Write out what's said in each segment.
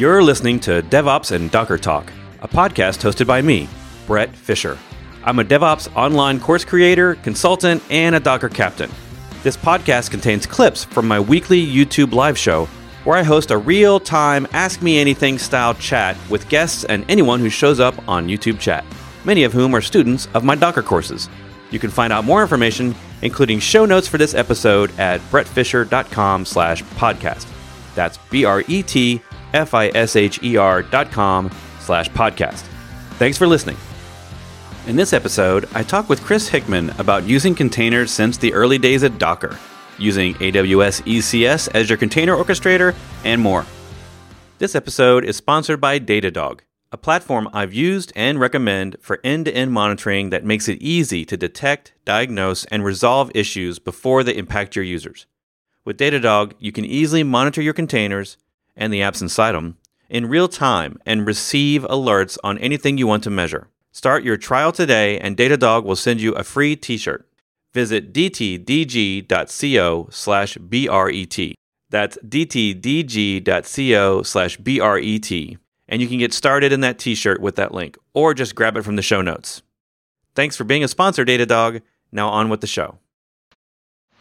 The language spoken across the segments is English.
You're listening to DevOps and Docker Talk, a podcast hosted by me, Bret Fisher. I'm a DevOps online course creator, consultant, and a Docker captain. This podcast contains clips from my weekly YouTube live show where I host a real time Ask Me Anything style chat with guests and anyone who shows up on YouTube chat, many of whom are students of my Docker courses. You can find out more information, including show notes for this episode at bretfisher.com slash podcast. That's B-R-E-T-F-I-S-H-E-R dot com slash podcast. Thanks for listening. In this episode, I talk with Chris Hickman about using containers since the early days of Docker, using AWS ECS as your container orchestrator, and more. This episode is sponsored by Datadog, a platform I've used and recommend for end to end monitoring that makes it easy to detect, diagnose, and resolve issues before they impact your users. With Datadog, you can easily monitor your containers and the apps inside them in real time and receive alerts on anything you want to measure. Start your trial today, and Datadog will send you a free t-shirt. Visit dtdg.co slash BRET. That's dtdg.co slash BRET. And you can get started in that t-shirt with that link, or just grab it from the show notes. Thanks for being a sponsor, Datadog. Now on with the show.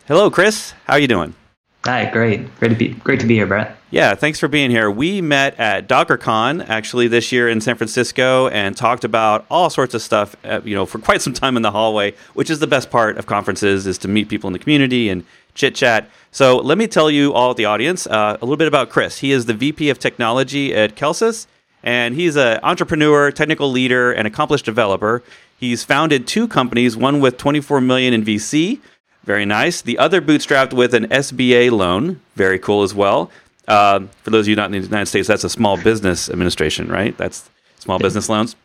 Hello, Chris. How are you doing? Hi, great. Great to be great to be here, Bret. Yeah, thanks for being here. We met at DockerCon actually this year in San Francisco and talked about all sorts of stuff, uh, you know, for quite some time in the hallway, which is the best part of conferences is to meet people in the community and chit chat. So let me tell you all the audience uh, a little bit about Chris. He is the VP of Technology at Kelsus, and he's an entrepreneur, technical leader, and accomplished developer. He's founded two companies, one with 24 million in VC, very nice. The other bootstrapped with an SBA loan. Very cool as well. Uh, for those of you not in the United States, that's a small business administration, right? That's small business loans.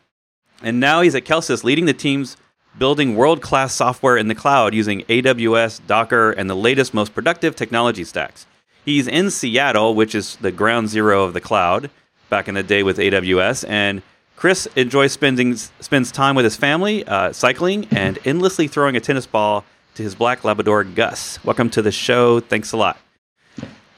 And now he's at Kelsus leading the teams building world class software in the cloud using AWS, Docker, and the latest, most productive technology stacks. He's in Seattle, which is the ground zero of the cloud back in the day with AWS. And Chris enjoys spending spends time with his family, uh, cycling, and endlessly throwing a tennis ball to his black Labrador, Gus. Welcome to the show. Thanks a lot.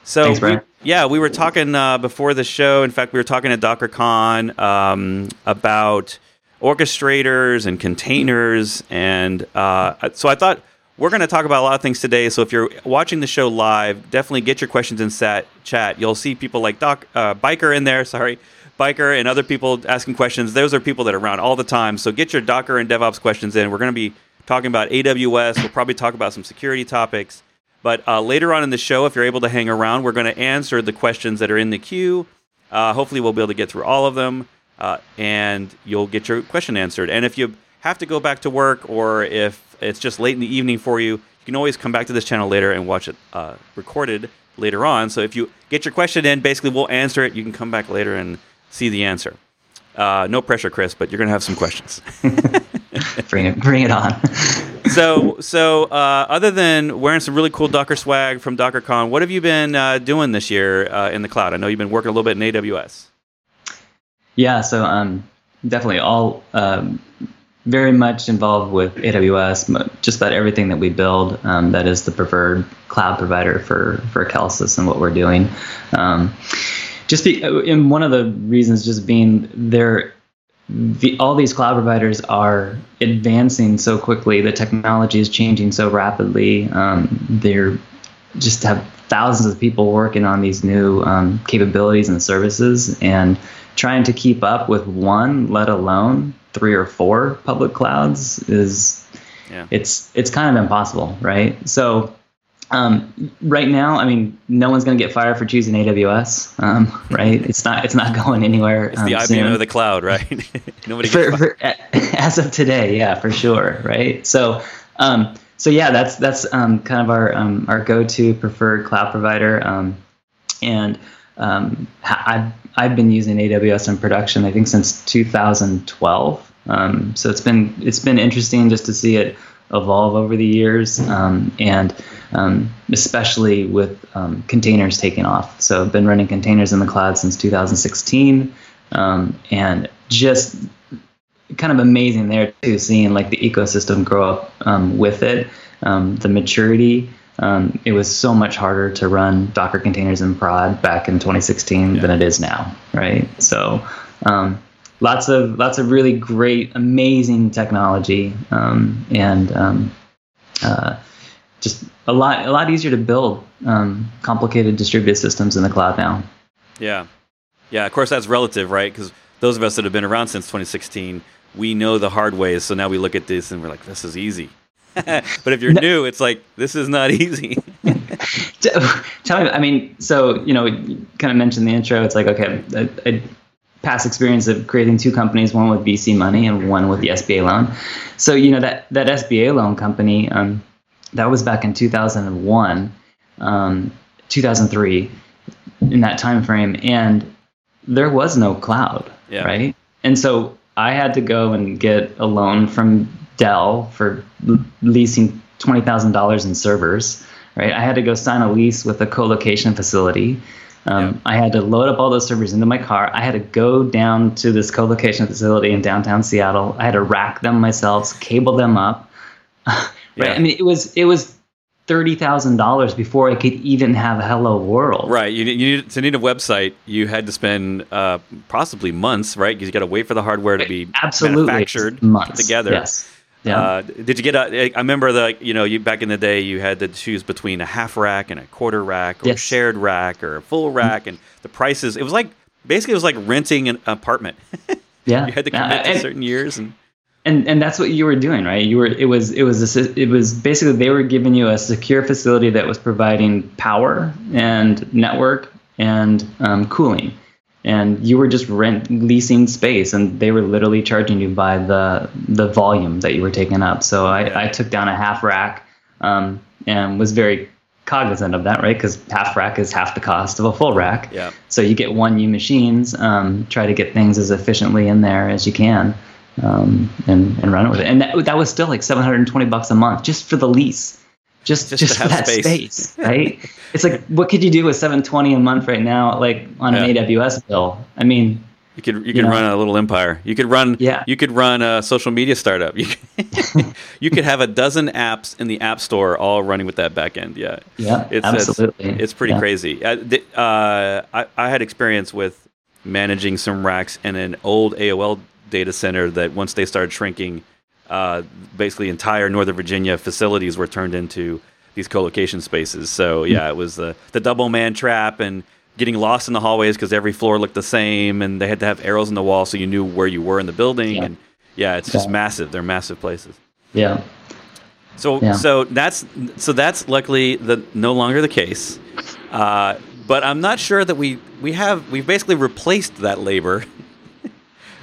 So, Thanks, we, yeah, we were talking uh, before the show. In fact, we were talking at DockerCon um, about orchestrators and containers. And uh, so I thought we're going to talk about a lot of things today. So if you're watching the show live, definitely get your questions in sat, chat. You'll see people like Doc uh, Biker in there. Sorry. Biker and other people asking questions. Those are people that are around all the time. So get your Docker and DevOps questions in. We're going to be talking about AWS. We'll probably talk about some security topics. But uh, later on in the show, if you're able to hang around, we're going to answer the questions that are in the queue. Uh, hopefully, we'll be able to get through all of them, uh, and you'll get your question answered. And if you have to go back to work, or if it's just late in the evening for you, you can always come back to this channel later and watch it uh, recorded later on. So if you get your question in, basically we'll answer it. You can come back later and see the answer. Uh, no pressure, Chris, but you're going to have some questions. bring it, bring it on. so, so uh, other than wearing some really cool Docker swag from DockerCon, what have you been uh, doing this year uh, in the cloud? I know you've been working a little bit in AWS. Yeah, so um, definitely all um, very much involved with AWS. Just about everything that we build um, that is the preferred cloud provider for for Kelsus and what we're doing. Um, just be, and one of the reasons just being there the, all these cloud providers are advancing so quickly. The technology is changing so rapidly. Um, they're just have thousands of people working on these new um, capabilities and services, and trying to keep up with one, let alone three or four public clouds, is yeah. it's it's kind of impossible, right? So um, right now, I mean, no one's going to get fired for choosing AWS, um, right? It's not it's not going anywhere. It's the um, IBM soon. of the cloud, right? Nobody for, for, as of today, yeah, for sure, right? So, um, so yeah, that's that's um, kind of our um, our go-to preferred cloud provider, um, and um, I've I've been using AWS in production, I think, since 2012. Um, so it's been it's been interesting just to see it evolve over the years, um, and um, especially with um, containers taking off. So I've been running containers in the cloud since 2016, um, and just kind of amazing there too, seeing like the ecosystem grow up um, with it, um, the maturity. um, it was so much harder to run Docker containers in prod back in 2016 yeah. than it is now, right? So um, lots of lots of really great, amazing technology, um, and um, uh, just a lot a lot easier to build um, complicated distributed systems in the cloud now. Yeah, yeah. Of course, that's relative, right? Because those of us that have been around since 2016, we know the hard ways. So now we look at this and we're like, this is easy. but if you're no. new, it's like this is not easy. Tell me, I mean, so you know, you kind of mentioned the intro. It's like okay, a, past experience of creating two companies, one with VC money and one with the SBA loan. So you know that that SBA loan company, um, that was back in 2001, um, 2003, in that time frame, and there was no cloud, yeah. right? And so I had to go and get a loan from Dell for leasing twenty thousand dollars in servers. Right, I had to go sign a lease with a co-location facility. Um, I had to load up all those servers into my car. I had to go down to this co-location facility in downtown Seattle. I had to rack them myself, cable them up. right, yeah. I mean, it was it was thirty thousand dollars before I could even have Hello World. Right. You, you need to need a website. You had to spend uh, possibly months, right? Because you got to wait for the hardware to be absolutely manufactured months. together. Yes. Yeah. Uh, did you get a? I remember the you know you back in the day you had to choose between a half rack and a quarter rack or yes. a shared rack or a full mm-hmm. rack and the prices. It was like basically it was like renting an apartment. yeah. you had to commit uh, to certain years and. And, and that's what you were doing, right? You were it was it was a, it was basically they were giving you a secure facility that was providing power and network and um, cooling and you were just rent leasing space and they were literally charging you by the the volume that you were taking up so i. I took down a half rack um, and was very cognizant of that right because half rack is half the cost of a full rack yeah. so you get one new machines um, try to get things as efficiently in there as you can um, and, and run it with it and that, that was still like 720 bucks a month just for the lease just just, just for that space, space right? it's like what could you do with 720 a month right now, like on yeah. an AWS bill? I mean, you could you could you run a little empire. You could run yeah. You could run a social media startup. You could, you could have a dozen apps in the app store all running with that backend. Yeah, yeah, it's, absolutely. It's, it's pretty yeah. crazy. Uh, uh, I I had experience with managing some racks in an old AOL data center that once they started shrinking uh, basically entire Northern Virginia facilities were turned into these co-location spaces. So yeah, it was the the double man trap and getting lost in the hallways because every floor looked the same, and they had to have arrows in the wall so you knew where you were in the building. Yeah. And yeah, it's just massive. They're massive places. Yeah. So yeah. so that's so that's luckily the no longer the case. Uh, but I'm not sure that we we have we've basically replaced that labor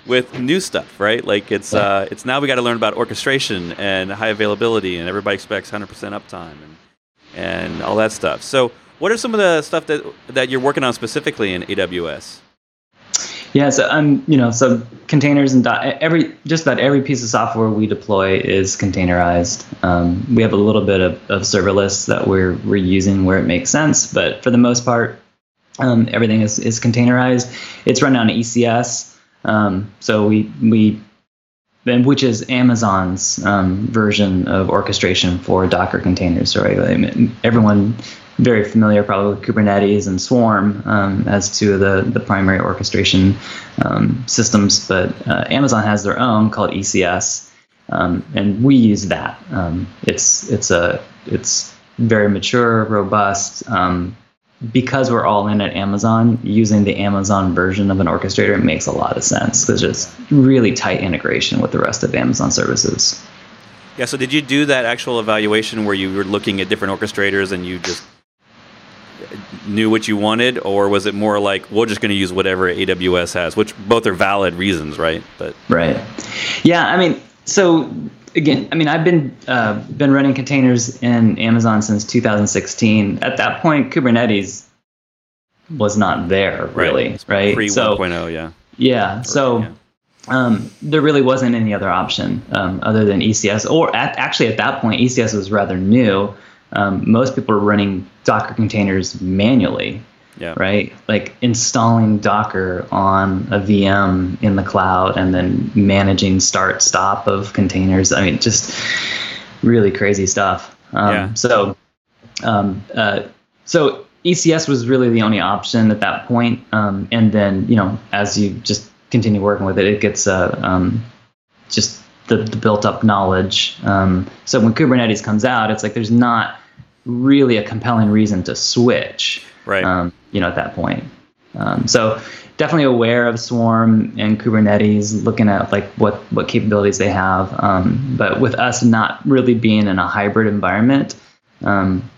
with new stuff, right? Like it's uh, it's now we got to learn about orchestration and high availability, and everybody expects 100% uptime and and all that stuff. So, what are some of the stuff that that you're working on specifically in AWS? Yeah, so um, you know, so containers and every just about every piece of software we deploy is containerized. Um, we have a little bit of, of serverless that we're we're using where it makes sense, but for the most part, um, everything is is containerized. It's run on ECS. Um, so we we and which is Amazon's um, version of orchestration for Docker containers. Mean, everyone very familiar probably with Kubernetes and Swarm um, as two of the the primary orchestration um, systems, but uh, Amazon has their own called ECS, um, and we use that. Um, it's it's a it's very mature, robust. Um, because we're all in at Amazon, using the Amazon version of an orchestrator makes a lot of sense. There's just really tight integration with the rest of Amazon services. Yeah. So, did you do that actual evaluation where you were looking at different orchestrators and you just knew what you wanted, or was it more like we're just going to use whatever AWS has, which both are valid reasons, right? But right. Yeah. I mean, so again, I mean, I've been uh, been running containers in Amazon since 2016. At that point, Kubernetes was not there really, right? right? Pre so, 1.0, yeah. Yeah. So yeah. Um, there really wasn't any other option um, other than ECS. Or at, actually, at that point, ECS was rather new. Um, most people were running Docker containers manually yeah. right? Like installing Docker on a VM in the cloud and then managing start stop of containers. I mean, just really crazy stuff. Um, yeah. So, um, uh, so ECS was really the only option at that point. Um, and then, you know, as you just continue working with it, it gets uh, um, just the, the, built up knowledge. Um, so when Kubernetes comes out, it's like there's not really a compelling reason to switch. Right. Um, you know, at that point. Um, so definitely aware of Swarm and Kubernetes, looking at like what what capabilities they have. Um, but with us not really being in a hybrid environment, um,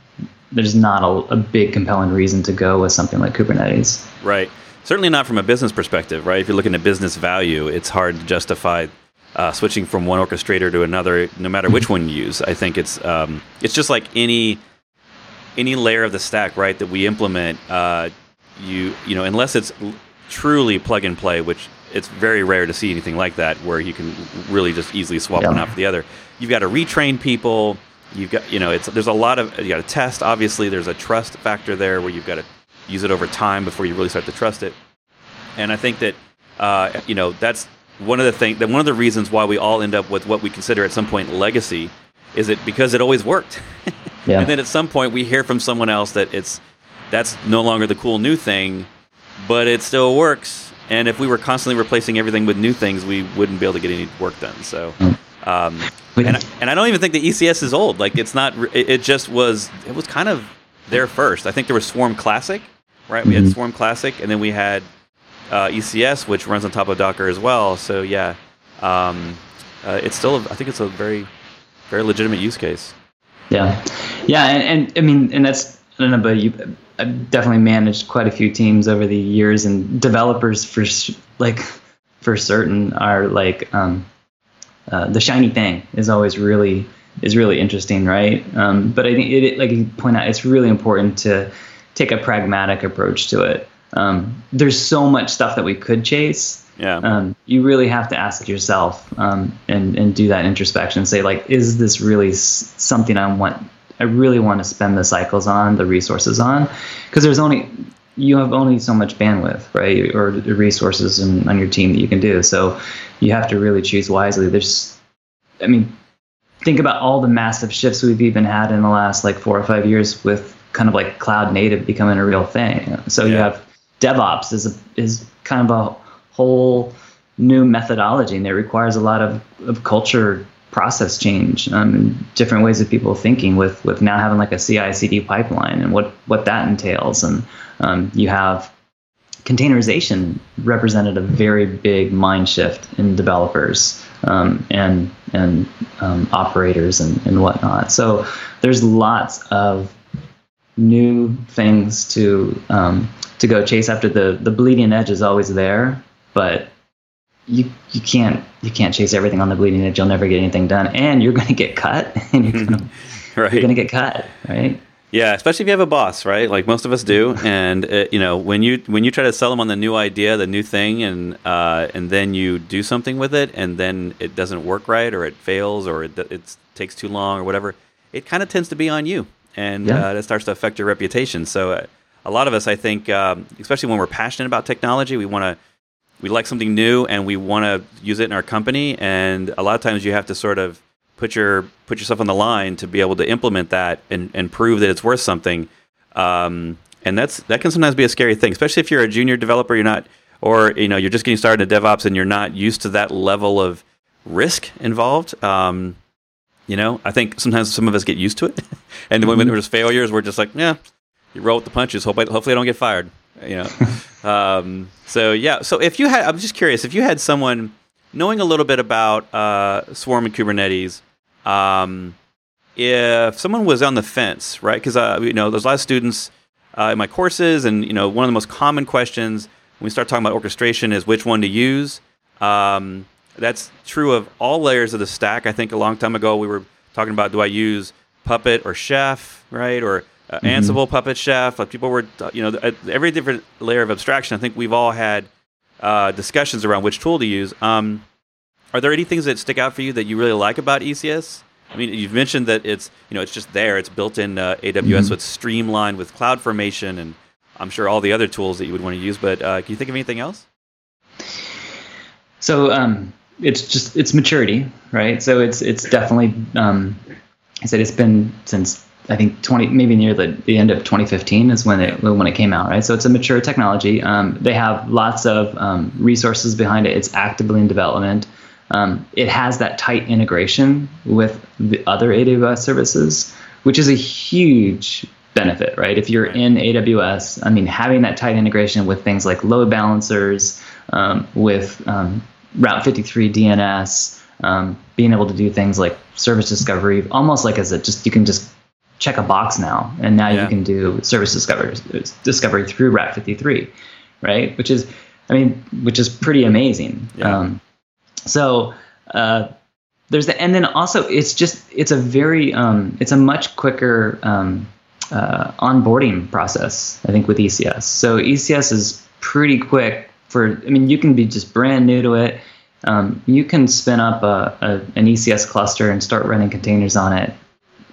there's not a, a, big compelling reason to go with something like Kubernetes. Right. Certainly not from a business perspective, right? If you're looking at business value, it's hard to justify uh, switching from one orchestrator to another, no matter which one you use. I think it's um, it's just like any any layer of the stack, right? That we implement, uh, you you know, unless it's truly plug and play, which it's very rare to see anything like that, where you can really just easily swap yeah. one out for the other. You've got to retrain people You've got, you know, it's there's a lot of you got to test. Obviously, there's a trust factor there where you've got to use it over time before you really start to trust it. And I think that, uh, you know, that's one of the things that one of the reasons why we all end up with what we consider at some point legacy is it because it always worked. yeah. And then at some point we hear from someone else that it's that's no longer the cool new thing, but it still works. And if we were constantly replacing everything with new things, we wouldn't be able to get any work done. So. Mm. Um, and, I, and I don't even think the ECS is old. Like it's not. It, it, just was. It was kind of there first. I think there was Swarm Classic, right? We mm-hmm. had Swarm Classic, and then we had uh, ECS, which runs on top of Docker as well. So yeah, um, uh, it's still. A, I think it's a very, very legitimate use case. Yeah, yeah, and, and I mean, and that's I don't know, but you. I've definitely managed quite a few teams over the years, and developers for like for certain are like um, uh, the shiny thing is always really is really interesting, right? Um, but I think it, like you point out, it's really important to take a pragmatic approach to it. Um, there's so much stuff that we could chase. Yeah. Um, you really have to ask yourself um, and and do that introspection and say like, is this really something I want? I really want to spend the cycles on, the resources on, because there's only you have only so much bandwidth, right, or resources in, on your team that you can do. So you have to really choose wisely. There's, I mean, think about all the massive shifts we've even had in the last like four or five years with kind of like cloud native becoming a real thing. So yeah. you have DevOps is a, is kind of a whole new methodology, and it requires a lot of, of culture process change um, different ways of people thinking with with now having like a CI/CD pipeline and what what that entails and um, you have containerization represented a very big mind shift in developers um, and and um, operators and, and whatnot. So there's lots of new things to um, to go chase after. The the bleeding edge is always there, but you you can't you can't chase everything on the bleeding edge. You'll never get anything done, and you're going to get cut, and you're going right. to get cut, right? Yeah, especially if you have a boss, right? Like most of us do, and it, uh, you know when you when you try to sell them on the new idea, the new thing, and uh, and then you do something with it, and then it doesn't work right, or it fails, or it, it takes too long, or whatever. It kind of tends to be on you, and yeah. uh, that starts to affect your reputation. So uh, a lot of us, I think, um, especially when we're passionate about technology, we want to we like something new, and we want to use it in our company, and a lot of times you have to sort of put your put yourself on the line to be able to implement that and, and prove that it's worth something. Um, and that's that can sometimes be a scary thing, especially if you're a junior developer. You're not, or you know, you're just getting started in DevOps and you're not used to that level of risk involved. Um, you know, I think sometimes some of us get used to it, and mm-hmm. when there's failures, we're just like, yeah, you roll with the punches. Hope I, hopefully I don't get fired. You know, um, so yeah. So if you had, I'm just curious, if you had someone knowing a little bit about uh, Swarm and Kubernetes, um, if someone was on the fence, right? Because uh, you know, there's a lot of students uh, in my courses, and you know, one of the most common questions when we start talking about orchestration is which one to use. Um, that's true of all layers of the stack. I think a long time ago we were talking about do I use Puppet or Chef, right? Or uh, mm-hmm. Ansible, Puppet, Chef. Like people were, you know, every different layer of abstraction. I think we've all had uh, discussions around which tool to use. Um, are there any things that stick out for you that you really like about ECS? I mean, you've mentioned that it's you know it's just there. It's built in uh, AWS, mm-hmm. so it's streamlined with CloudFormation, and I'm sure all the other tools that you would want to use. But uh, can you think of anything else? So um, it's just it's maturity, right? So it's it's definitely um, I said it's been since I think 20 maybe near the, the end of 2015 is when it when it came out, right? So it's a mature technology. Um, they have lots of um, resources behind it. It's actively in development. Um, it has that tight integration with the other AWS services, which is a huge benefit, right? If you're in AWS, I mean, having that tight integration with things like load balancers, um, with um, Route 53 DNS, um, being able to do things like service discovery, almost like as a just you can just check a box now, and now yeah. you can do service discovery discovery through Route 53, right? Which is, I mean, which is pretty amazing. Yeah. Um, so uh, there's the, and then also it's just it's a very um, it's a much quicker um, uh, onboarding process. I think with ECS. So ECS is pretty quick for. I mean, you can be just brand new to it. Um, you can spin up a, a, an ECS cluster and start running containers on it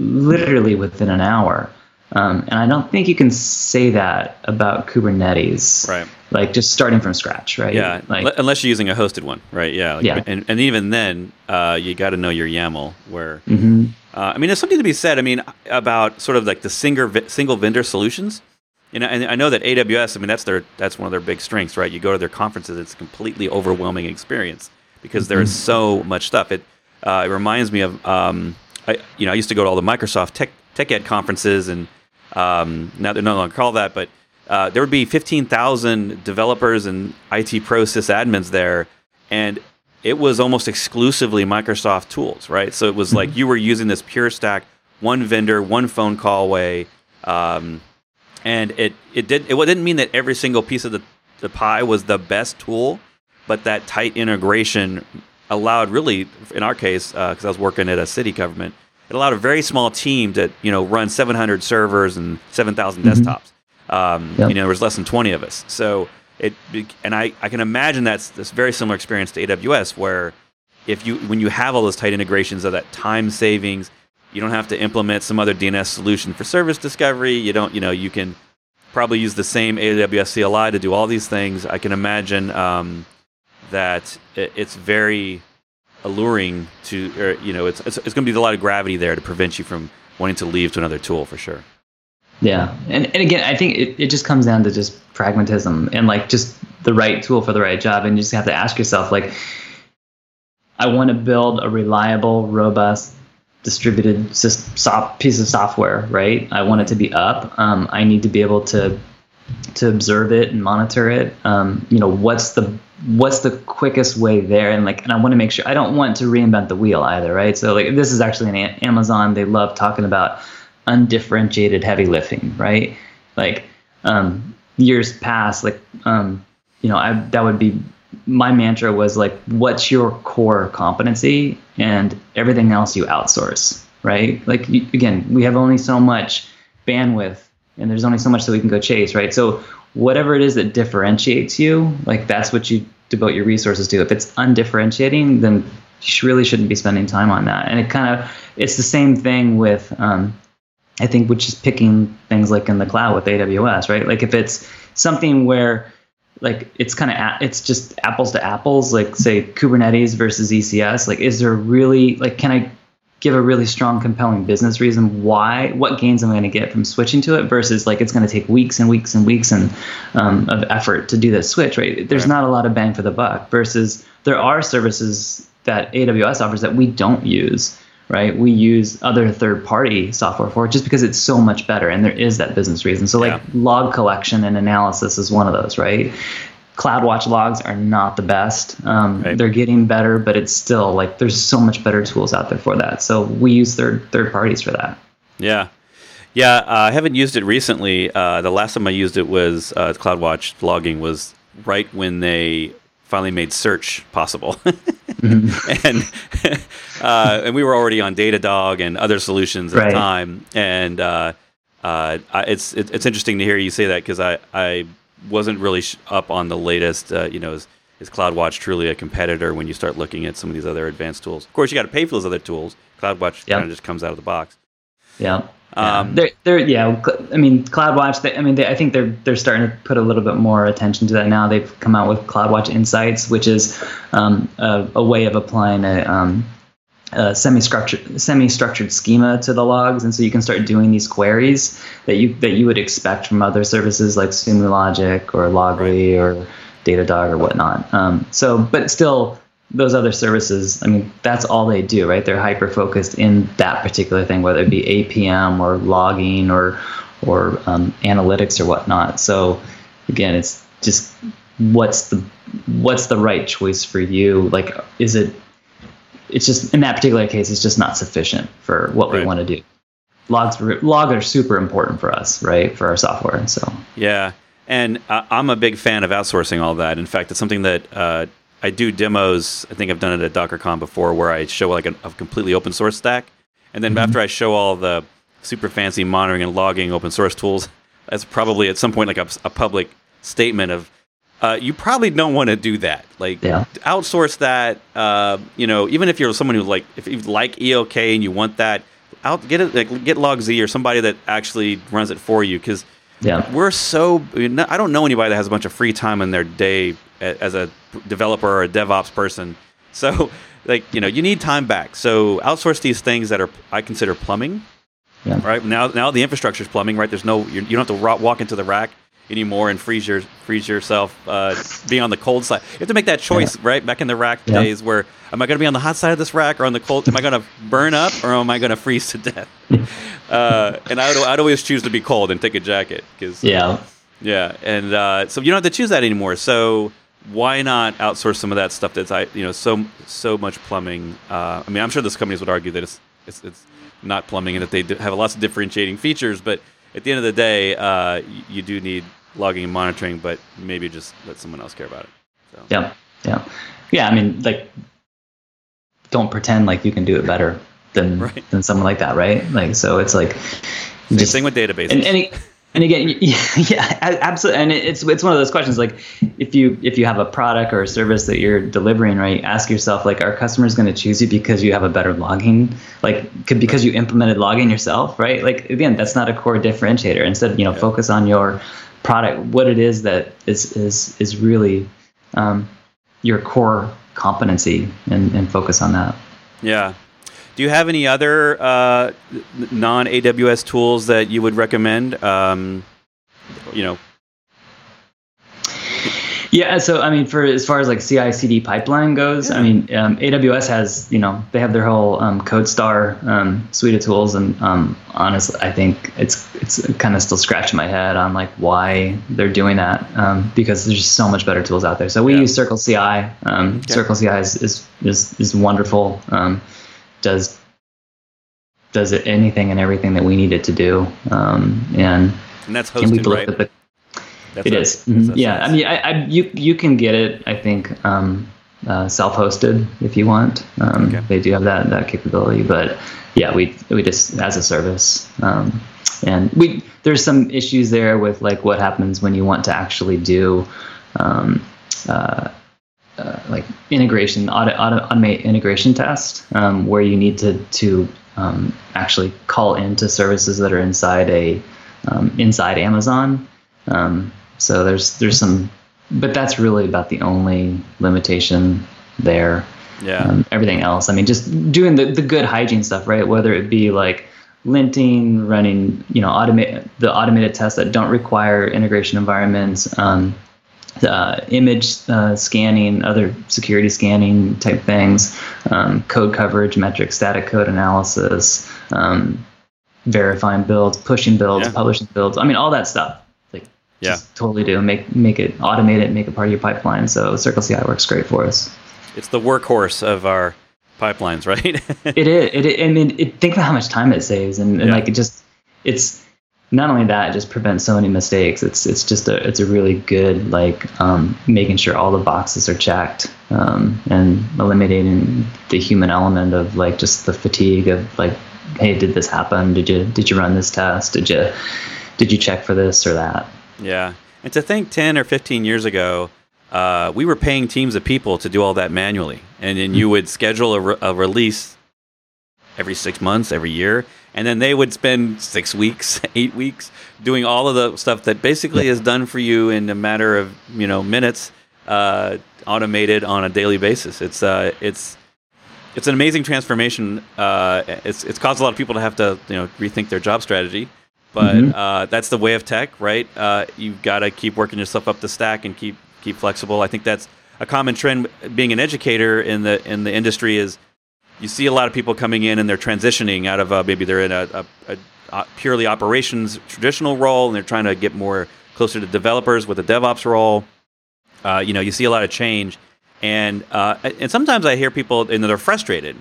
literally within an hour. Um, and I don't think you can say that about Kubernetes. Right. Like just starting from scratch, right? Yeah. Like, unless you're using a hosted one, right? Yeah. Like, yeah. And, and even then, uh, you got to know your YAML. Where, mm-hmm. uh, I mean, there's something to be said. I mean, about sort of like the single single vendor solutions. You know, and I know that AWS. I mean, that's their that's one of their big strengths, right? You go to their conferences, it's a completely overwhelming experience because there is mm-hmm. so much stuff. It uh, it reminds me of um, I you know I used to go to all the Microsoft Tech Tech Ed conferences and um, now they're no longer called that, but uh, there would be 15,000 developers and IT pro sysadmins there, and it was almost exclusively Microsoft tools, right? So it was mm-hmm. like you were using this pure stack, one vendor, one phone call away, um, and it it did it didn't mean that every single piece of the the pie was the best tool, but that tight integration allowed really, in our case, because uh, I was working at a city government, it allowed a very small team to you know run 700 servers and 7,000 mm-hmm. desktops. Um, yep. You know, there was less than 20 of us. So it and I, I can imagine that's this very similar experience to AWS where if you when you have all those tight integrations of that time savings, you don't have to implement some other DNS solution for service discovery. You don't you know you can probably use the same AWS CLI to do all these things. I can imagine um, that it's very alluring to, or, you know, it's, it's, it's going to be a lot of gravity there to prevent you from wanting to leave to another tool for sure. Yeah. And, and again, I think it, it just comes down to just pragmatism and like just the right tool for the right job. And you just have to ask yourself, like, I want to build a reliable, robust, distributed piece of software, right? I want it to be up. Um, I need to be able to to observe it and monitor it. Um, you know, what's the what's the quickest way there? And like and i want to make sure i don't want to reinvent the wheel either right? So like this is actually an amazon they love talking about undifferentiated heavy lifting right? Like um years past like um you know i that would be my mantra was like what's your core competency and everything else you outsource right? Like you, again we have only so much bandwidth and there's only so much that we can go chase right so whatever it is that differentiates you, like that's what you devote your resources to. If it's undifferentiating, then you really shouldn't be spending time on that. And it kind of it's the same thing with um, I think which is picking things like in the cloud with AWS, right? Like if it's something where like it's kind of it's just apples to apples, like say Kubernetes versus ECS. Like, is there really like can I give a really strong, compelling business reason why, what gains am I'm going to get from switching to it versus like it's going to take weeks and weeks and weeks and um, of effort to do this switch, right? There's right. not a lot of bang for the buck versus there are services that AWS offers that we don't use, right? We use other third party software for it just because it's so much better and there is that business reason. So like yeah. log collection and analysis is one of those, right? CloudWatch logs are not the best. Um, right. They're getting better, but it's still like there's so much better tools out there for that. So we use third third parties for that. Yeah, yeah. Uh, I haven't used it recently. Uh, the last time I used it was uh, CloudWatch logging was right when they finally made search possible, mm-hmm. and uh, and we were already on Datadog and other solutions at right. the time. And uh, uh, it's it's interesting to hear you say that because I I wasn't really sh- up on the latest. Uh, you know, is, is CloudWatch truly a competitor when you start looking at some of these other advanced tools? Of course, you got to pay for those other tools. CloudWatch yep. kind of just comes out of the box. Yeah. Um, they're, they're, yeah. I mean, CloudWatch. They, I mean, they, I think they're they're starting to put a little bit more attention to that now. They've come out with CloudWatch Insights, which is um, a, a, way of applying a um, a semi-structured semi-structured schema to the logs, and so you can start doing these queries that you that you would expect from other services like Sumo Logic or Loggly right. or Datadog or whatnot. Um, so, but still, those other services, I mean, that's all they do, right? They're hyper focused in that particular thing, whether it be APM or logging or or um, analytics or whatnot. So, again, it's just what's the what's the right choice for you? Like, is it it's just in that particular case, it's just not sufficient for what right. we want to do. Logs, log are super important for us, right, for our software. So yeah, and I'm a big fan of outsourcing all that. In fact, it's something that uh, I do demos. I think I've done it at DockerCon before, where I show like a, a completely open source stack, and then mm-hmm. after I show all the super fancy monitoring and logging open source tools, that's probably at some point like a, a public statement of uh, you probably don't want to do that. Like yeah. outsource that. Uh, you know, even if you're someone who like if you like ELK and you want that, out get it like get Log Z or somebody that actually runs it for you because yeah. we're so. I don't know anybody that has a bunch of free time in their day as a developer or a DevOps person. So like you know you need time back. So outsource these things that are I consider plumbing. Yeah. Right now, now the infrastructure is plumbing. Right, there's no you don't have to walk into the rack anymore and freeze your freeze yourself uh, be on the cold side. You have to make that choice, yeah. right? Back in the rack yeah. days, where am I going to be on the hot side of this rack or on the cold? Am I going to burn up or am I going to freeze to death? Uh, and I would I'd always choose to be cold and take a jacket because yeah, yeah, and uh, so you don't have to choose that anymore. So why not outsource some of that stuff that's I you know so so much plumbing? Uh, I mean, I'm sure those companies would argue that it's it's, it's not plumbing and that they have lots of differentiating features, but at the end of the day, uh, you do need logging and monitoring, but maybe just let someone else care about it. So. Yeah, yeah, yeah. I mean, like, don't pretend like you can do it better than right. than someone like that, right? Like, so it's like same just, thing with databases. And, and it, and again, yeah, yeah, absolutely. And it's it's one of those questions like if you if you have a product or a service that you're delivering, right? Ask yourself like, are customers going to choose you because you have a better logging, like because you implemented logging yourself, right? Like again, that's not a core differentiator. Instead, you know, yeah. focus on your product, what it is that is is is really um, your core competency, and, and focus on that. Yeah, do you have any other uh, non AWS tools that you would recommend? Um, you know. Yeah, so I mean, for as far as like CI/CD pipeline goes, yeah. I mean, um, AWS has you know they have their whole um, CodeStar um, suite of tools, and um, honestly, I think it's it's kind of still scratching my head on like why they're doing that um, because there's just so much better tools out there. So we yeah. use Circle CI. Um, okay. Circle CI is is is, is wonderful. Um, does does it anything and everything that we need it to do. Um, and and that's hosted, right? The, that's it is. Mm-hmm. Yeah, I mean, I, I, you you can get it. I think um, uh, self-hosted if you want. Um, okay. They do have that that capability, but yeah, we we just as a service. Um, and we there's some issues there with like what happens when you want to actually do um, uh, uh, like integration, auto, auto, automate integration test, um, where you need to to um, actually call into services that are inside a um, inside Amazon. Um, so there's there's some, but that's really about the only limitation there. Yeah. Um, everything else, I mean, just doing the the good hygiene stuff, right? Whether it be like linting, running, you know, automate the automated tests that don't require integration environments, um, uh, image uh, scanning, other security scanning type things, um, code coverage, metric, static code analysis, um, verifying builds, pushing builds, yeah. publishing builds. I mean, all that stuff. Yeah. just totally do make make it automate it, make it part of your pipeline. So Circle CI works great for us. It's the workhorse of our pipelines, right? it is. It, I mean, it, think about how much time it saves, and, and yeah. like it just it's not only that, it just prevents so many mistakes. It's it's just a it's a really good like um, making sure all the boxes are checked um, and eliminating the human element of like just the fatigue of like, hey, did this happen? Did you did you run this test? Did you did you check for this or that? Yeah, and to think ten or fifteen years ago. Uh, we were paying teams of people to do all that manually, and then you would schedule a, re- a release every six months, every year, and then they would spend six weeks, eight weeks doing all of the stuff that basically is done for you in a matter of you know minutes, uh, automated on a daily basis. It's uh, it's it's an amazing transformation. Uh, it's it's caused a lot of people to have to you know rethink their job strategy, but mm-hmm. uh, that's the way of tech, right? Uh, you've got to keep working yourself up the stack and keep keep flexible. I think that's a common trend. Being an educator in the in the industry is you see a lot of people coming in and they're transitioning out of uh, maybe they're in a, a, a, purely operations traditional role and they're trying to get more closer to developers with a DevOps role. Uh, you know, you see a lot of change and uh, and sometimes I hear people and they're frustrated,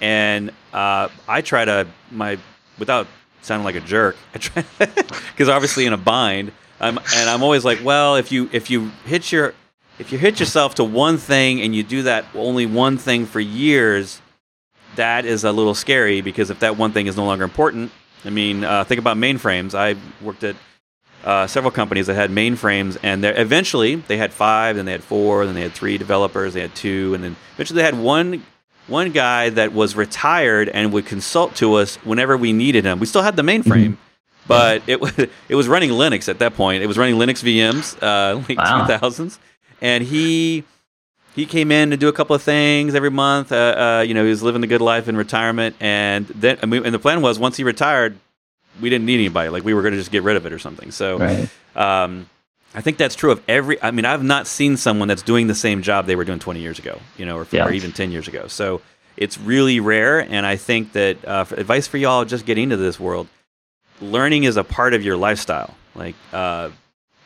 and uh, I try to my without sounding like a jerk, because obviously in a bind, I'm, and I'm always like, well, if you if you hit your if you hit yourself to one thing and you do that only one thing for years, that is a little scary because if that one thing is no longer important, I mean, uh, think about mainframes. I worked at uh, several companies that had mainframes, and eventually they had five, then they had four, then they had three developers, they had two, and then eventually they had one one guy that was retired and would consult to us whenever we needed him. We still had the mainframe, mm-hmm. but it was it was running Linux at that point. It was running Linux VMs, uh, late two thousands, and he he came in to do a couple of things every month. Uh, uh, you know, he was living the good life in retirement, and then and the plan was once he retired, we didn't need anybody. Like we were going to just get rid of it or something. So, right. um, I think that's true of every. I mean, I've not seen someone that's doing the same job they were doing 20 years ago, you know, or, yeah. or even 10 years ago. So it's really rare. And I think that uh, for advice for y'all just getting into this world, learning is a part of your lifestyle. Like, uh,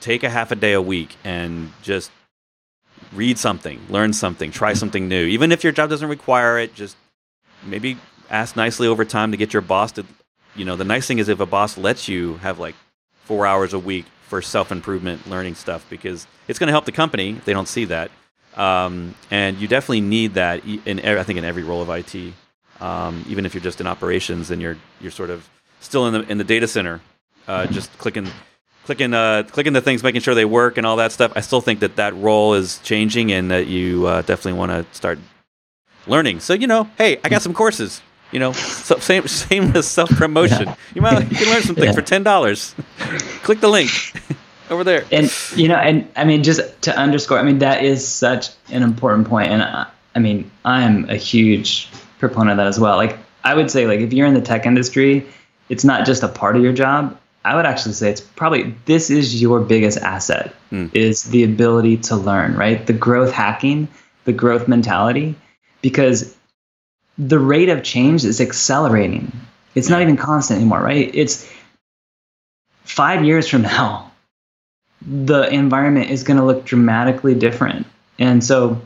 take a half a day a week and just read something, learn something, try something new. Even if your job doesn't require it, just maybe ask nicely over time to get your boss to you know, the nice thing is if a boss lets you have like four hours a week for self improvement, learning stuff, because it's going to help the company if they don't see that. Um, and you definitely need that in I think in every role of IT. Um, even if you're just in operations and you're you're sort of still in the in the data center, uh, just clicking clicking uh, clicking the things, making sure they work and all that stuff. I still think that that role is changing and that you uh, definitely want to start learning. So you know, hey, I got some courses. You know, so same same as self promotion. Yeah. You might you can learn something yeah. for ten dollars. Click the link over there. And you know, and I mean, just to underscore, I mean, that is such an important point. And I, I mean, I am a huge proponent of that as well. Like, I would say, like, if you're in the tech industry, it's not just a part of your job. I would actually say it's probably this is your biggest asset mm. is the ability to learn, right? The growth hacking, the growth mentality, because the rate of change is accelerating. It's not even constant anymore, right? It's five years from now, the environment is going to look dramatically different. And so,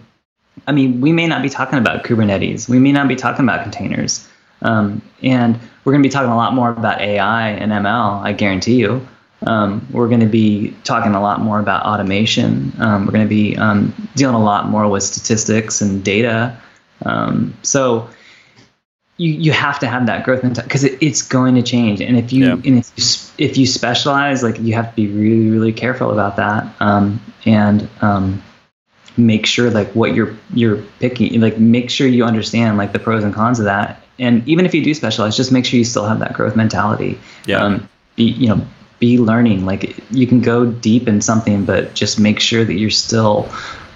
I mean, we may not be talking about Kubernetes, we may not be talking about containers. Um, and we're going to be talking a lot more about AI and ML, I guarantee you. Um, we're going to be talking a lot more about automation. Um, we're going to be um, dealing a lot more with statistics and data. Um, so, you you have to have that growth mentality because it, it's going to change. And if you yeah. and if you, if you specialize like you have to be really really careful about that um, and um, make sure like what you're you're picking like make sure you understand like the pros and cons of that. And even if you do specialize just make sure you still have that growth mentality. Yeah. Um, be, you know be learning. Like you can go deep in something but just make sure that you're still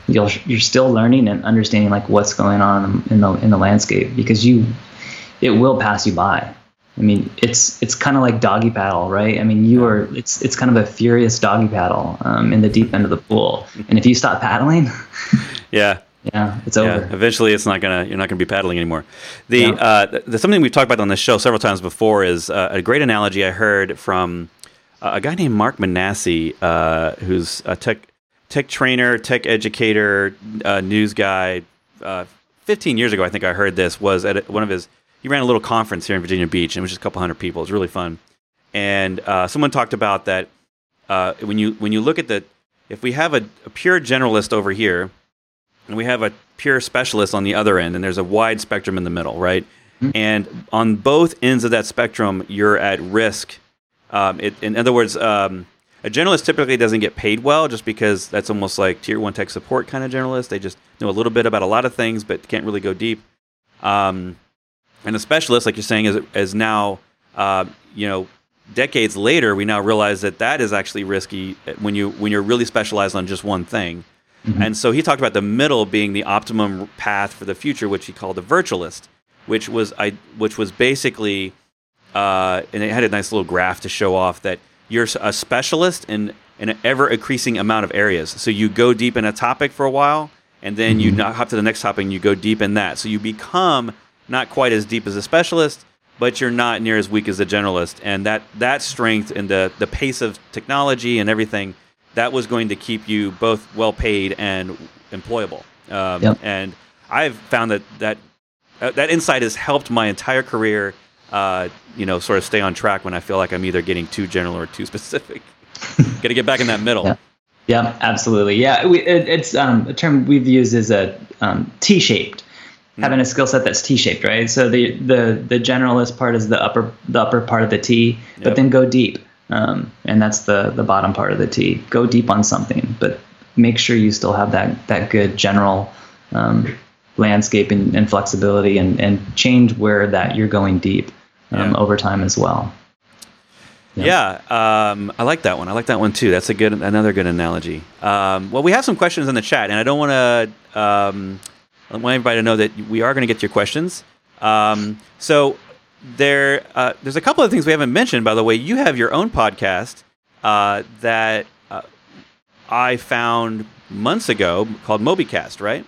you're, you're still learning and understanding like what's going on in the in the landscape because you it will pass you by. I mean, it's it's kind of like doggy paddle, right? I mean, you are it's it's kind of a furious doggy paddle um, in the deep end of the pool, and if you stop paddling, yeah, yeah, it's over. Yeah, eventually, it's not gonna you're not gonna be paddling anymore. The, yeah. uh, the, something we've talked about on this show several times before is uh, a great analogy I heard from uh, a guy named Mark Minasi, uh, who's a tech tech trainer, tech educator, uh, news guy. Uh, 15 years ago, I think I heard this was at one of his he ran a little conference here in Virginia Beach, and it was just a couple hundred people. It was really fun. And uh, someone talked about that uh, when you when you look at the if we have a, a, pure generalist over here, and we have a pure specialist on the other end, and there's a wide spectrum in the middle, right? Mm-hmm. And on both ends of that spectrum, you're at risk. Um, it, in other words, um, a generalist typically doesn't get paid well just because that's almost like tier one tech support kind of generalist. They just know a little bit about a lot of things, but can't really go deep. Um, and the specialist, like you're saying, is is now uh, you know decades later we now realize that that is actually risky when you when you're really specialized on just one thing. Mm-hmm. And so he talked about the middle being the optimum path for the future, which he called the versatilist, which was I, which was basically, uh, and it had a nice little graph to show off that you're a specialist in, in an ever increasing amount of areas. So you go deep in a topic for a while, and then mm-hmm. you hop to the next topic and you go deep in that. So you become not quite as deep as a specialist, but you're not near as weak as a generalist. And that, that strength and the, the pace of technology and everything, that was going to keep you both well paid and employable. Um, yep. And I've found that that, uh, that insight has helped my entire career uh, you know, sort of stay on track when I feel like I'm either getting too general or too specific. Got to get back in that middle. Yeah, yeah absolutely. Yeah, we, it, it's um, a term we've used is a um, T-shaped. Having a skill set that's T-shaped, right? So the the the generalist part is the upper the upper part of the T, but then go deep, um, and that's the the bottom part of the T. Go deep on something, but make sure you still have that that good general um, landscape and, and, flexibility and, and change where that you're going deep um, yeah. over time as well. Yeah, yeah um, I like that one. I like that one too. That's a good, another good analogy. Um, well, we have some questions in the chat, and I don't want to. Um, I want everybody to know that we are going to get to your questions. Um, so there, uh, there's a couple of things we haven't mentioned. By the way, you have your own podcast uh, that uh, I found months ago called MobyCast, right?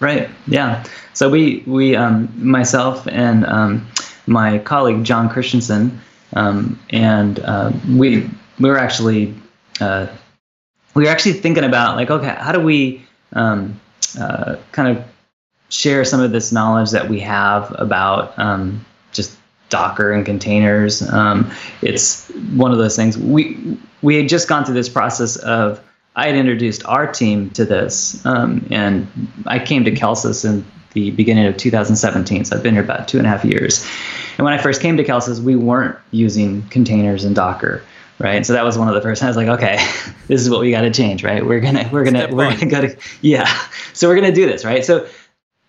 Right. Yeah. So we we um, myself and um, my colleague John Christensen, um, and uh, we we were actually uh, we were actually thinking about like, okay, how do we um, uh, kind of share some of this knowledge that we have about um, just Docker and containers? Um, it's one of those things we we had just gone through this process of I had introduced our team to this, um, and I came to Kelsus in the beginning of 2017. So I've been here about two and a half years. And when I first came to Kelsus, we weren't using containers and Docker, right? So that was one of the first. I was like, okay, this is what we got to change, right? We're gonna we're gonna Step we're gonna go to yeah. So we're gonna do this, right? So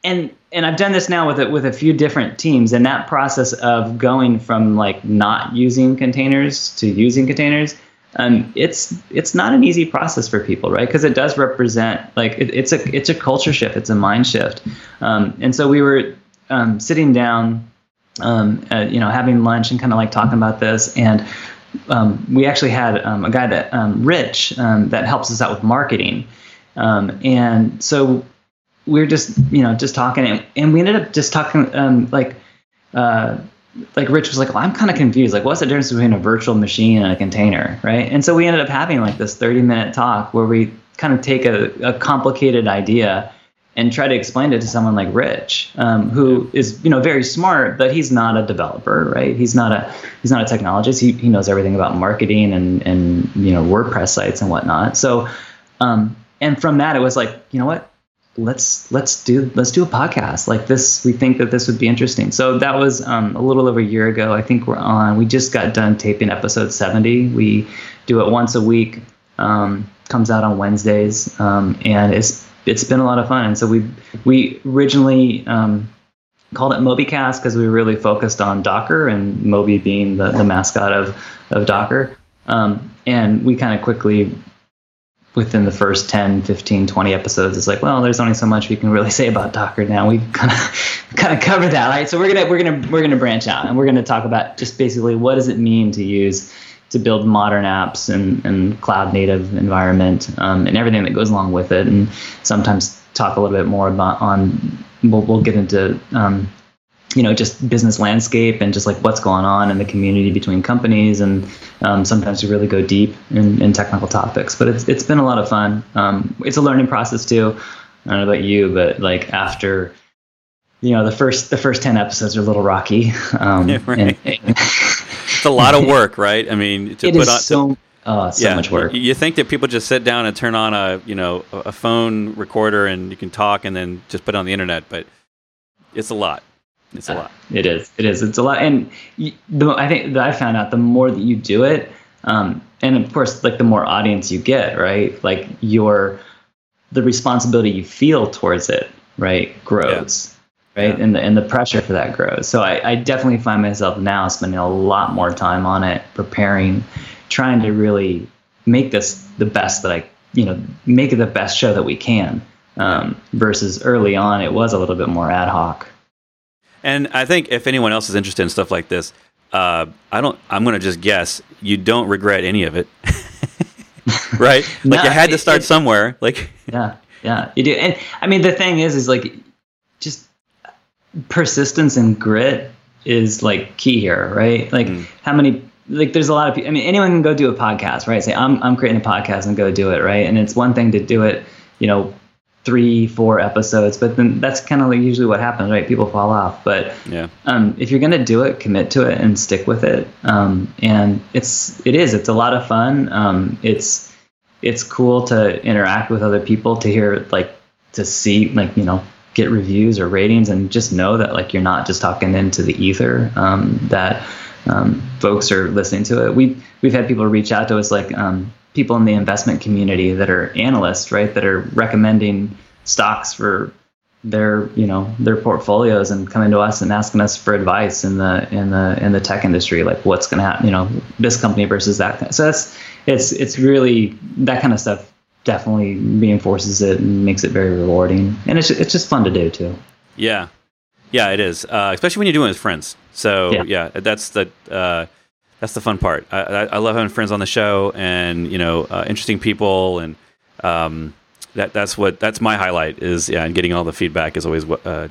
and and I've done this now with a, with a few different teams, and that process of going from like not using containers to using containers um, it's it's not an easy process for people, right? Because it does represent like it, it's a it's a culture shift, it's a mind shift, um, and so we were um, sitting down, um, uh, you know, having lunch and kind of like talking about this, and um, we actually had um, a guy that Rich that helps us out with marketing, um, and so we are just you know just talking, and, and we ended up just talking like. Uh, like Rich was like, well, I'm kind of confused. Like, what's the difference between a virtual machine and a container, right? And so we ended up having like this 30 minute talk where we kind of take a, a complicated idea and try to explain it to someone like Rich, um, who is you know very smart, but he's not a developer, right? He's not a he's not a technologist. He, he knows everything about marketing and and you know WordPress sites and whatnot. So, um, and from that, it was like, you know what? Let's let's do let's do a podcast like this. We think that this would be interesting. So that was um, a little over a year ago. I think we're on we just got done taping episode 70 we do it once a week um, comes out on wednesdays um, and it's it's been a lot of fun. And so we we originally um, called it mobycast because we really focused on docker and moby being the, the mascot of of docker. Um, and we kind of quickly within the first 10 15 20 episodes it's like well there's only so much we can really say about docker now. We kind of kind of covered that right? So we're gonna we're gonna we're gonna branch out and we're gonna talk about just basically what does it mean to use to build modern apps and, and cloud native environment um, and everything that goes along with it. And sometimes talk a little bit more about on we'll, we'll get into um, you know just business landscape and just like what's going on in the community between companies and um, sometimes we really go deep in, in, technical topics but it's it's been a lot of fun um, it's a learning process too i don't know about you but like after you know the first the first 10 episodes are a little rocky um, yeah, right. and, and it's a lot of work right i mean to it put on so, Oh, so yeah, much work. You think that people just sit down and turn on a you know a phone recorder and you can talk and then just put it on the internet, but it's a lot. It's a lot. It is. It is. It's a lot. And the, I think that I found out the more that you do it, um, and of course, like the more audience you get, right? Like your the responsibility you feel towards it, right, grows, yeah. right, yeah. and the and the pressure for that grows. So I, I definitely find myself now spending a lot more time on it, preparing, trying to really make this the best that I you know make it the best show that we can. Um, versus early on, it was a little bit more ad hoc. And I think if anyone else is interested in stuff like this, uh, I don't. I'm going to just guess you don't regret any of it, right? like no, you had to start it, somewhere. Like yeah, yeah, you do. And I mean, the thing is, is like just persistence and grit is like key here, right? Like mm. how many like there's a lot of people. I mean, anyone can go do a podcast, right? Say I'm I'm creating a podcast and go do it, right? And it's one thing to do it, you know, three, four episodes, but then that's kind of like usually what happens, right? People fall off. But yeah, um, if you're gonna do it, commit to it and stick with it. Um, and it's it is it's a lot of fun. Um, it's it's cool to interact with other people to hear like to see like you know get reviews or ratings and just know that like you're not just talking into the ether um, that um, folks are listening to it we we've had people reach out to us like um, people in the investment community that are analysts right that are recommending stocks for their you know their portfolios and coming to us and asking us for advice in the in the in the tech industry like what's going to happen you know this company versus that so that's it's it's really that kind of stuff definitely reinforces it and makes it very rewarding, and it's it's just fun to do too. Yeah, yeah, it is, uh, especially when you're doing it with friends. So yeah, yeah that's the uh, that's the fun part. I, I, I, love having friends on the show, and you know, uh, interesting people, and um, that that's what that's my highlight is. Yeah, and getting all the feedback is always uh,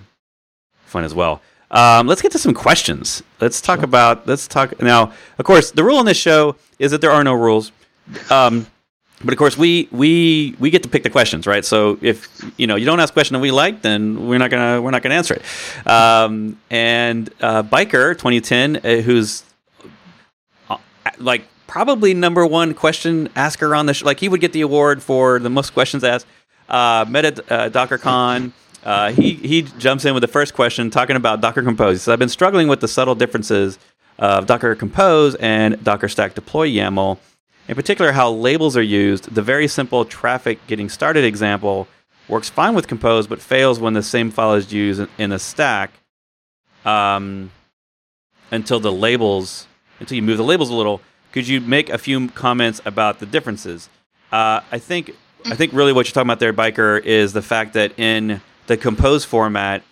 fun as well. Um, let's get to some questions. Let's talk sure. about. Let's talk now. Of course, the rule on this show is that there are no rules. Um, but of course, we we we get to pick the questions, right? So if you know you don't ask a question that we like, then we're not gonna we're not gonna answer it. Um, and uh, biker 2010, uh, who's like probably number one question asker on the show, like he would get the award for the most questions asked. Uh, met at uh, DockerCon. Uh, he he jumps in with the first question, talking about Docker Compose. He says, "I've been struggling with the subtle differences of Docker Compose and Docker Stack Deploy YAML." In particular, how labels are used. The very simple Traefik getting started example works fine with Compose, but fails when the same file is used in a stack um, until the labels, until you move the labels a little. Could you make a few comments about the differences? Uh, I think I think really what you're talking about there, Biker, is the fact that in the Compose format,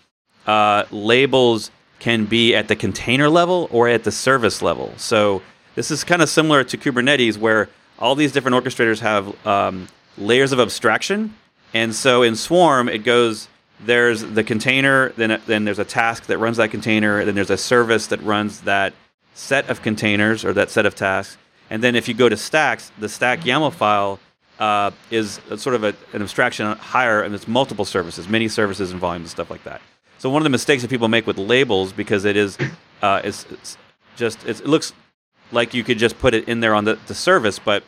uh, labels can be at the container level or at the service level. So this is kind of similar to Kubernetes, where all these different orchestrators have um, layers of abstraction. And so in Swarm, it goes there's the container, then then there's a task that runs that container, then there's a service that runs that set of containers or that set of tasks. And then if you go to stacks, the stack YAML file uh, is sort of a, an abstraction higher, and it's multiple services, many services and volumes and stuff like that. So one of the mistakes that people make with labels, because it is, uh, it's, it's just it's, it looks like you could just put it in there on the, the service, but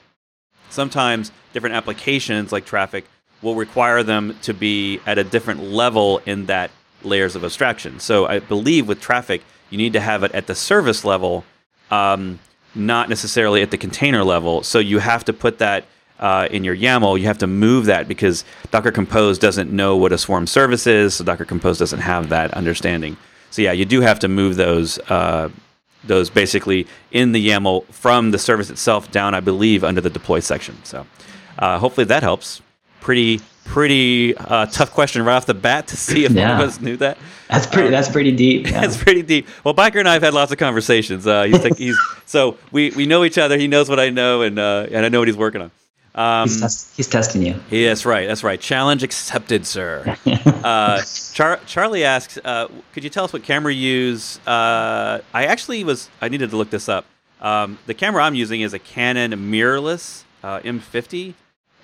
sometimes different applications like Traefik will require them to be at a different level in that layers of abstraction. So I believe with Traefik, you need to have it at the service level, um, not necessarily at the container level. So you have to put that uh, in your YAML. You have to move that because Docker Compose doesn't know what a Swarm service is, so Docker Compose doesn't have that understanding. So yeah, you do have to move those uh, those basically in the YAML from the service itself down, I believe, under the deploy section. So uh, hopefully that helps. Pretty pretty uh, tough question right off the bat to see if yeah. one of us knew that. That's pretty. Um, that's pretty deep. Yeah. that's pretty deep. Well, Biker and I have had lots of conversations. Uh, he's, like, he's so we, we know each other. He knows what I know, and uh, and I know what he's working on. Um, he's, tes- he's, testing you. Yeah, that's right. That's right. Challenge accepted, sir. uh, Char- Charlie asks, uh, could you tell us what camera you use? Uh, I actually was. I needed to look this up. Um, the camera I'm using is a Canon mirrorless uh, M50,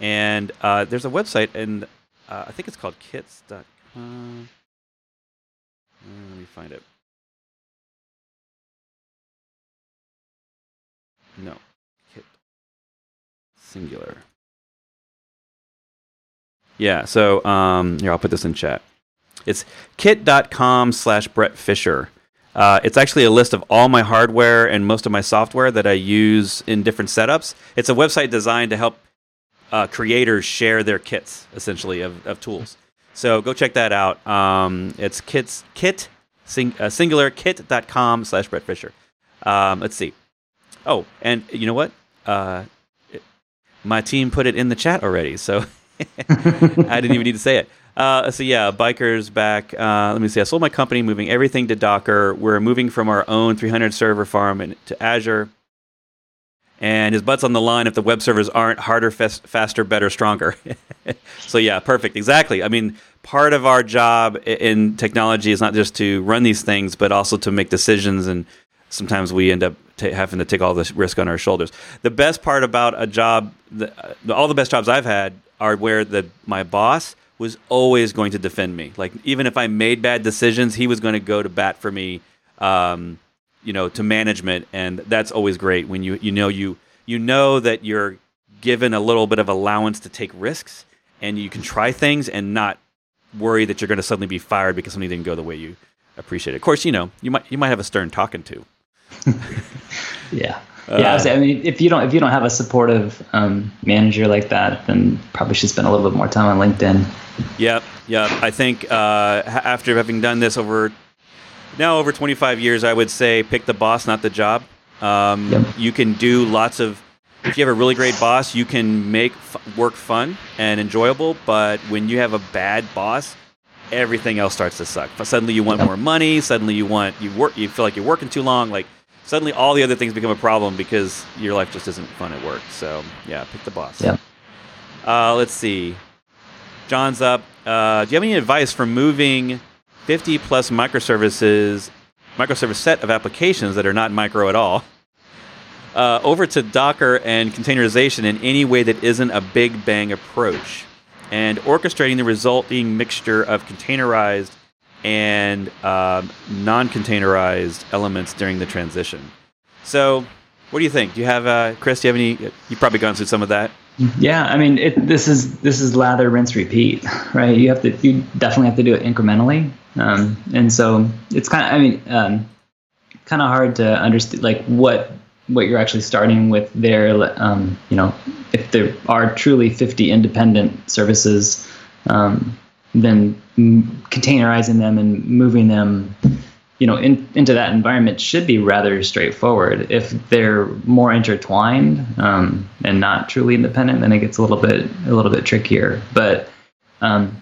and uh, there's a website, and uh, I think it's called kits.com. let me find it. No, kit singular. Yeah, so um, here, I'll put this in chat. It's kit.com slash Bret Fisher. Uh, it's actually a list of all my hardware and most of my software that I use in different setups. It's a website designed to help uh, creators share their kits, essentially, of, of tools. So go check that out. Um, it's kits, kit, sing, uh, singular, kit.com slash Bret Fisher. Um, let's see. Oh, and you know what? Uh, my team put it in the chat already, so I didn't even need to say it. Uh, so yeah, bikers back. Uh, let me see. I sold my company, moving everything to Docker. We're moving from our own 300 server farm in, to Azure. And his butt's on the line if the web servers aren't harder, fast, faster, better, stronger. so yeah, perfect. Exactly. I mean, part of our job in technology is not just to run these things, but also to make decisions. And sometimes we end up t- having to take all this risk on our shoulders. The best part about a job, the, uh, all the best jobs I've had are where the my boss was always going to defend me. Like even if I made bad decisions, he was going to go to bat for me. Um, you know, to management, and that's always great when you you know you you know that you're given a little bit of allowance to take risks, and you can try things and not worry that you're going to suddenly be fired because something didn't go the way you appreciate it. Of course, you know you might you might have a stern talking to. yeah. Yeah, uh, I mean, if you don't if you don't have a supportive um, manager like that, then probably should spend a little bit more time on LinkedIn. Yep, yep. I think uh, after having done this over now over 25 years, I would say pick the boss, not the job. Um, yep. You can do lots of. If you have a really great boss, you can make f- work fun and enjoyable. But when you have a bad boss, everything else starts to suck. Suddenly, you want yep. more money. Suddenly, you want you work. You feel like you're working too long. Like suddenly, all the other things become a problem because your life just isn't fun at work. So yeah, pick the boss. Yeah. Uh, let's see. John's up. Uh, do you have any advice for moving 50 plus microservices, microservice set of applications that are not micro at all, uh, over to Docker and containerization in any way that isn't a big bang approach, and orchestrating the resulting mixture of containerized and um, non containerized elements during the transition. So, what do you think? Do you have, uh, Chris? Do you have any? You've probably gone through some of that. Yeah, I mean, it, this is this is lather, rinse, repeat, right? You have to, you definitely have to do it incrementally, um, and so it's kind of, I mean, um, kind of hard to understand like what what you're actually starting with there. Um, you know, if there are truly 50 independent services, um, then containerizing them and moving them you know in, into that environment should be rather straightforward if they're more intertwined um, and not truly independent then it gets a little bit a little bit trickier but um,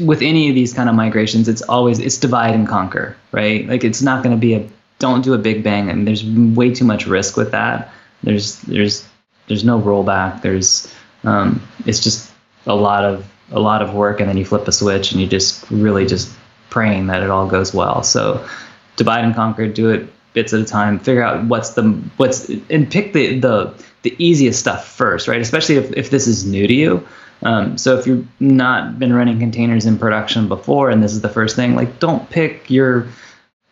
with any of these kind of migrations it's always it's divide and conquer right like it's not going to be a don't do a big bang and there's way too much risk with that there's there's there's no rollback there's um, it's just a lot of a lot of work and then you flip a switch and you just really just praying that it all goes well. So divide and conquer, do it bits at a time, figure out what's the what's and pick the the the easiest stuff first, right? Especially if, if this is new to you. Um, so if you've not been running containers in production before and this is the first thing, like don't pick your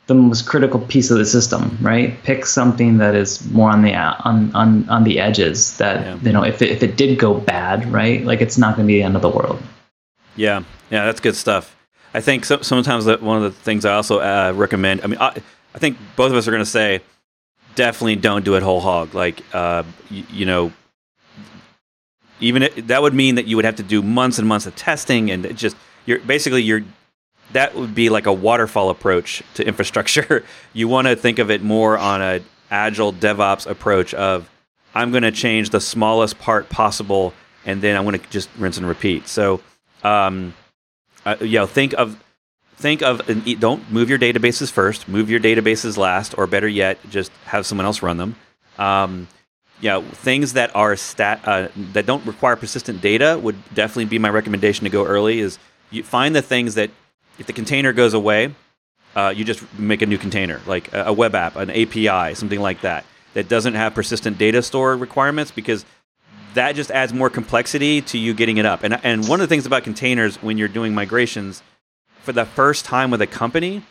the most critical piece of the system, right? Pick something that is more on the on on, on the edges that yeah. you know if it, if it did go bad, right? Like it's not going to be the end of the world. Yeah, yeah, that's good stuff. I think so, sometimes that one of the things I also uh, recommend. I mean, I, I, think both of us are going to say definitely don't do it whole hog. Like, uh, you, you know, even it, that would mean that you would have to do months and months of testing, and just you're basically you're that would be like a waterfall approach to infrastructure. you want to think of it more on a agile DevOps approach of I'm going to change the smallest part possible, and then I'm going to just rinse and repeat. So. Um, uh, you know, think of think of don't move your databases first. Move your databases last, or better yet, just have someone else run them. Um, you know, things that are stat uh, that don't require persistent data would definitely be my recommendation to go early. Is you find the things that if the container goes away, uh, you just make a new container, like a, a web app, an API, something like that, that doesn't have persistent data store requirements because that just adds more complexity to you getting it up. And and one of the things about containers when you're doing migrations for the first time with a company,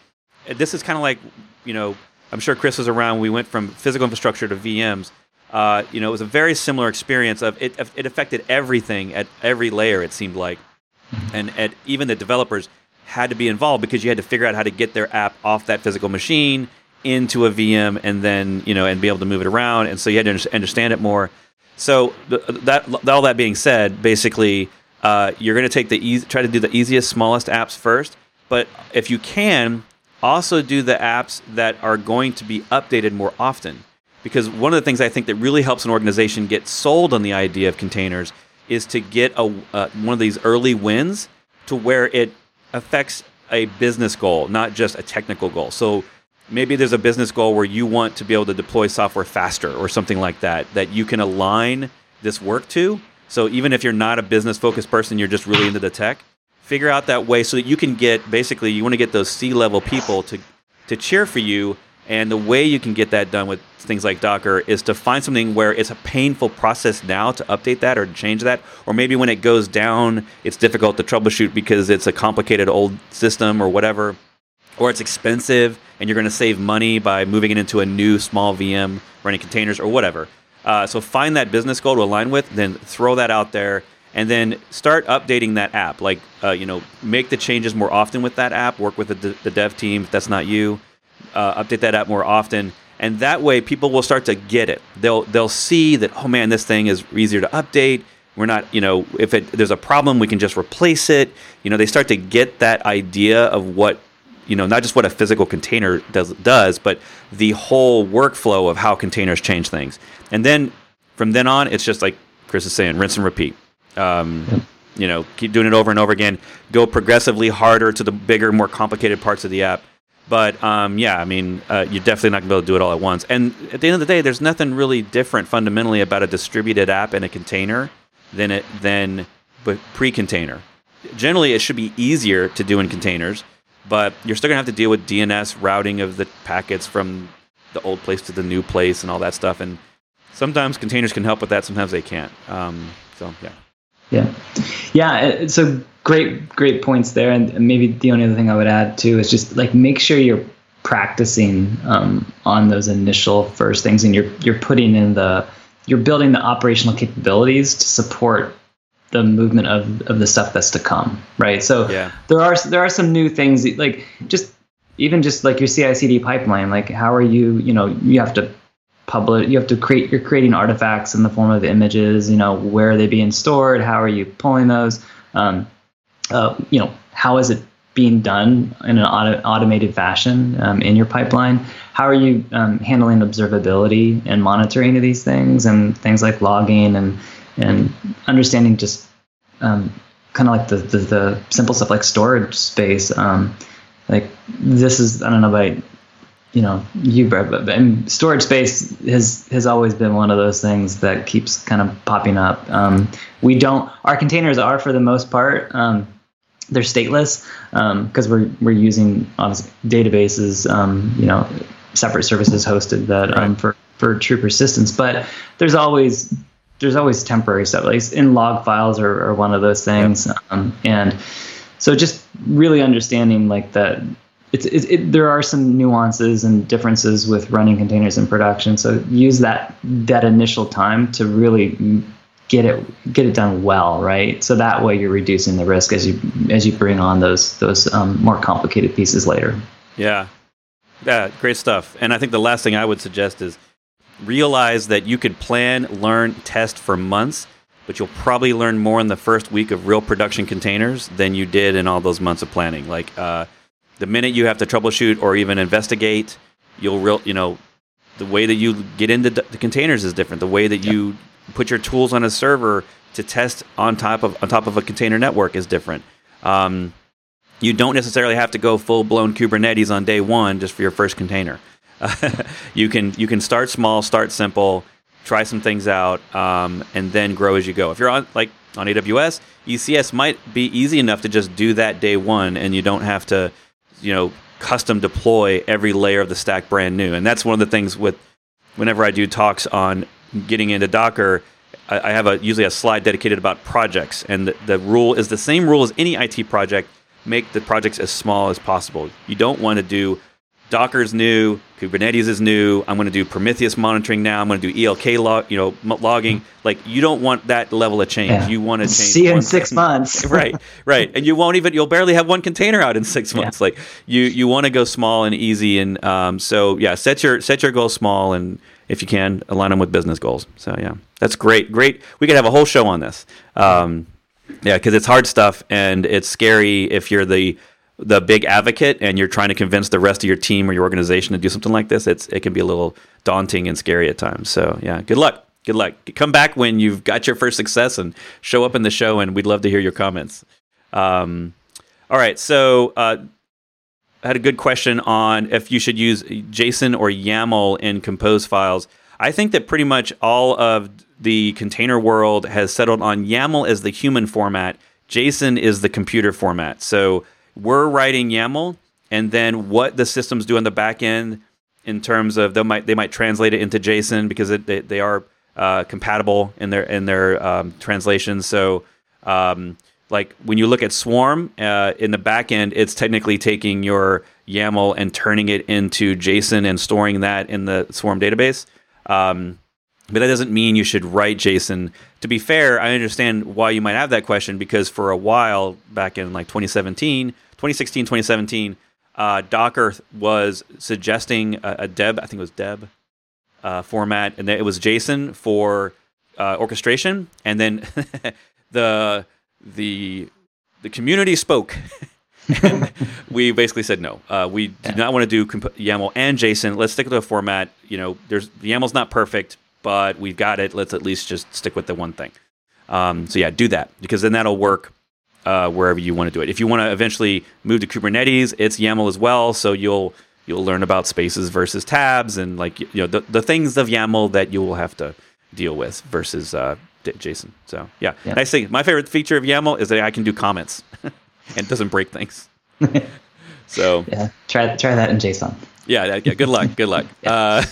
this is kind of like you know I'm sure Chris was around. We went from physical infrastructure to VMs. Uh, you know, it was a very similar experience. Of it, it affected everything at every layer. It seemed like, and at even the developers had to be involved because you had to figure out how to get their app off that physical machine into a VM and then you know and be able to move it around. And so you had to understand it more. So that all that being said, basically, uh, you're going to take the easy, try to do the easiest, smallest apps first. But if you can, also do the apps that are going to be updated more often. Because one of the things I think that really helps an organization get sold on the idea of containers is to get a uh, one of these early wins to where it affects a business goal, not just a technical goal. So maybe there's a business goal where you want to be able to deploy software faster or something like that that you can align this work to. So even if you're not a business focused person, you're just really into the tech, figure out that way so that you can get basically you want to get those C level people to to cheer for you and the way you can get that done with things like Docker is to find something where it's a painful process now to update that or change that. Or maybe when it goes down, it's difficult to troubleshoot because it's a complicated old system or whatever. Or it's expensive and you're going to save money by moving it into a new small VM running containers or whatever. Uh, so find that business goal to align with, then throw that out there and then start updating that app. Like, uh, you know, make the changes more often with that app. Work with the, the dev team if that's not you uh, update that app more often, and that way people will start to get it. They'll they'll see that oh man, this thing is easier to update. We're not, you know, if it, there's a problem, we can just replace it. You know, they start to get that idea of what, you know, not just what a physical container does does, but the whole workflow of how containers change things. And then from then on, it's just like Chris is saying, rinse and repeat. Um, you know, keep doing it over and over again. Go progressively harder to the bigger, more complicated parts of the app but um, yeah, I mean, uh, you're definitely not going to be able to do it all at once. And at the end of the day, there's nothing really different fundamentally about a distributed app in a container than it than pre-container. Generally, it should be easier to do in containers, but you're still going to have to deal with DNS routing of the packets from the old place to the new place and all that stuff. And sometimes containers can help with that. Sometimes they can't. Um, so yeah. Yeah, yeah. So great, great points there. And maybe the only other thing I would add too is just like make sure you're practicing um, on those initial first things, and you're you're putting in the you're building the operational capabilities to support the movement of, of the stuff that's to come, right? So yeah. there are there are some new things like just even just like your CI/CD pipeline. Like how are you? You know, you have to publish. You have to create. You're creating artifacts in the form of images. You know, where are they being stored? How are you pulling those? Um, uh, you know, how is it being done in an auto- automated fashion um, in your pipeline? How are you um, handling observability and monitoring of these things and things like logging and and understanding just um, kind of like the, the, the simple stuff like storage space. Um, like this is I don't know about you know you Bret, but and storage space has has always been one of those things that keeps kind of popping up. Um, we don't our containers are for the most part um, they're stateless because um, we're we're using obviously databases, um, you know, separate services hosted that um, right. for for true persistence. But there's always there's always temporary stuff. Like in log files are, are one of those things, yep. Um, and so just really understanding like that. It's, it, there are some nuances and differences with running containers in production. So use that that initial time to really get it get it done well, right? So that way you're reducing the risk as you as you bring on those those um, more complicated pieces later. Yeah, yeah, great stuff. And I think the last thing I would suggest is realize that you could plan, learn, test for months, but you'll probably learn more in the first week of real production containers than you did in all those months of planning. Like uh, the minute you have to troubleshoot or even investigate, you'll real you know the way that you get into the containers is different. The way that you put your tools on a server to test on top of on top of a container network is different. Um, you don't necessarily have to go full blown Kubernetes on day one just for your first container. you can you can start small, start simple, try some things out, um, and then grow as you go. If you're on like on AWS, ECS might be easy enough to just do that day one, and you don't have to, you know, custom deploy every layer of the stack brand new. And that's one of the things with whenever I do talks on getting into Docker, I, I have a usually a slide dedicated about projects, and the, the rule is the same rule as any IT project. Make the projects as small as possible. You don't want to do Docker's new, Kubernetes is new. I'm going to do Prometheus monitoring now. I'm going to do ELK log, you know, logging. Like you don't want that level of change. Yeah. You want to change. See you in six months. right, right. And you won't even. You'll barely have one container out in six months. Yeah. Like you, you want to go small and easy. And um, so yeah, set your set your goals small and if you can align them with business goals. So yeah, that's great. Great. We could have a whole show on this. Um, yeah, because it's hard stuff and it's scary if you're the the big advocate and you're trying to convince the rest of your team or your organization to do something like this, it's it can be a little daunting and scary at times. So yeah, good luck. Good luck. Come back when you've got your first success and show up in the show, and we'd love to hear your comments. Um, all right, so uh, I had a good question on if you should use JSON or YAML in compose files. I think that pretty much all of the container world has settled on YAML as the human format. JSON is the computer format. So we're writing YAML, and then what the systems do on the back end in terms of they might they might translate it into JSON because it, they, they are uh, compatible in their in their um, translations. So um, like when you look at Swarm uh, in the back end, it's technically taking your YAML and turning it into JSON and storing that in the Swarm database. Um, but that doesn't mean you should write JSON. To be fair, I understand why you might have that question because for a while back in like 2017, 2016, 2017, uh, Docker was suggesting a, a, DAB, I think it was DAB uh, format, and it was JSON for uh, orchestration, and then the the the community spoke. we basically said no. Uh, we do not want to do comp- YAML and JSON. Let's stick to a format. You know, there's YAML's not perfect, but we've got it. Let's at least just stick with the one thing. Um, so yeah, do that because then that'll work uh, wherever you want to do it. If you want to eventually move to Kubernetes, it's YAML as well. So you'll you'll learn about spaces versus tabs and like you know the, the things of YAML that you will have to deal with versus uh, JSON. So yeah, yeah. nice thing. My favorite feature of YAML is that I can do comments and it doesn't break things. so yeah, try try that in JSON. Yeah, yeah. Good luck. Good luck. uh,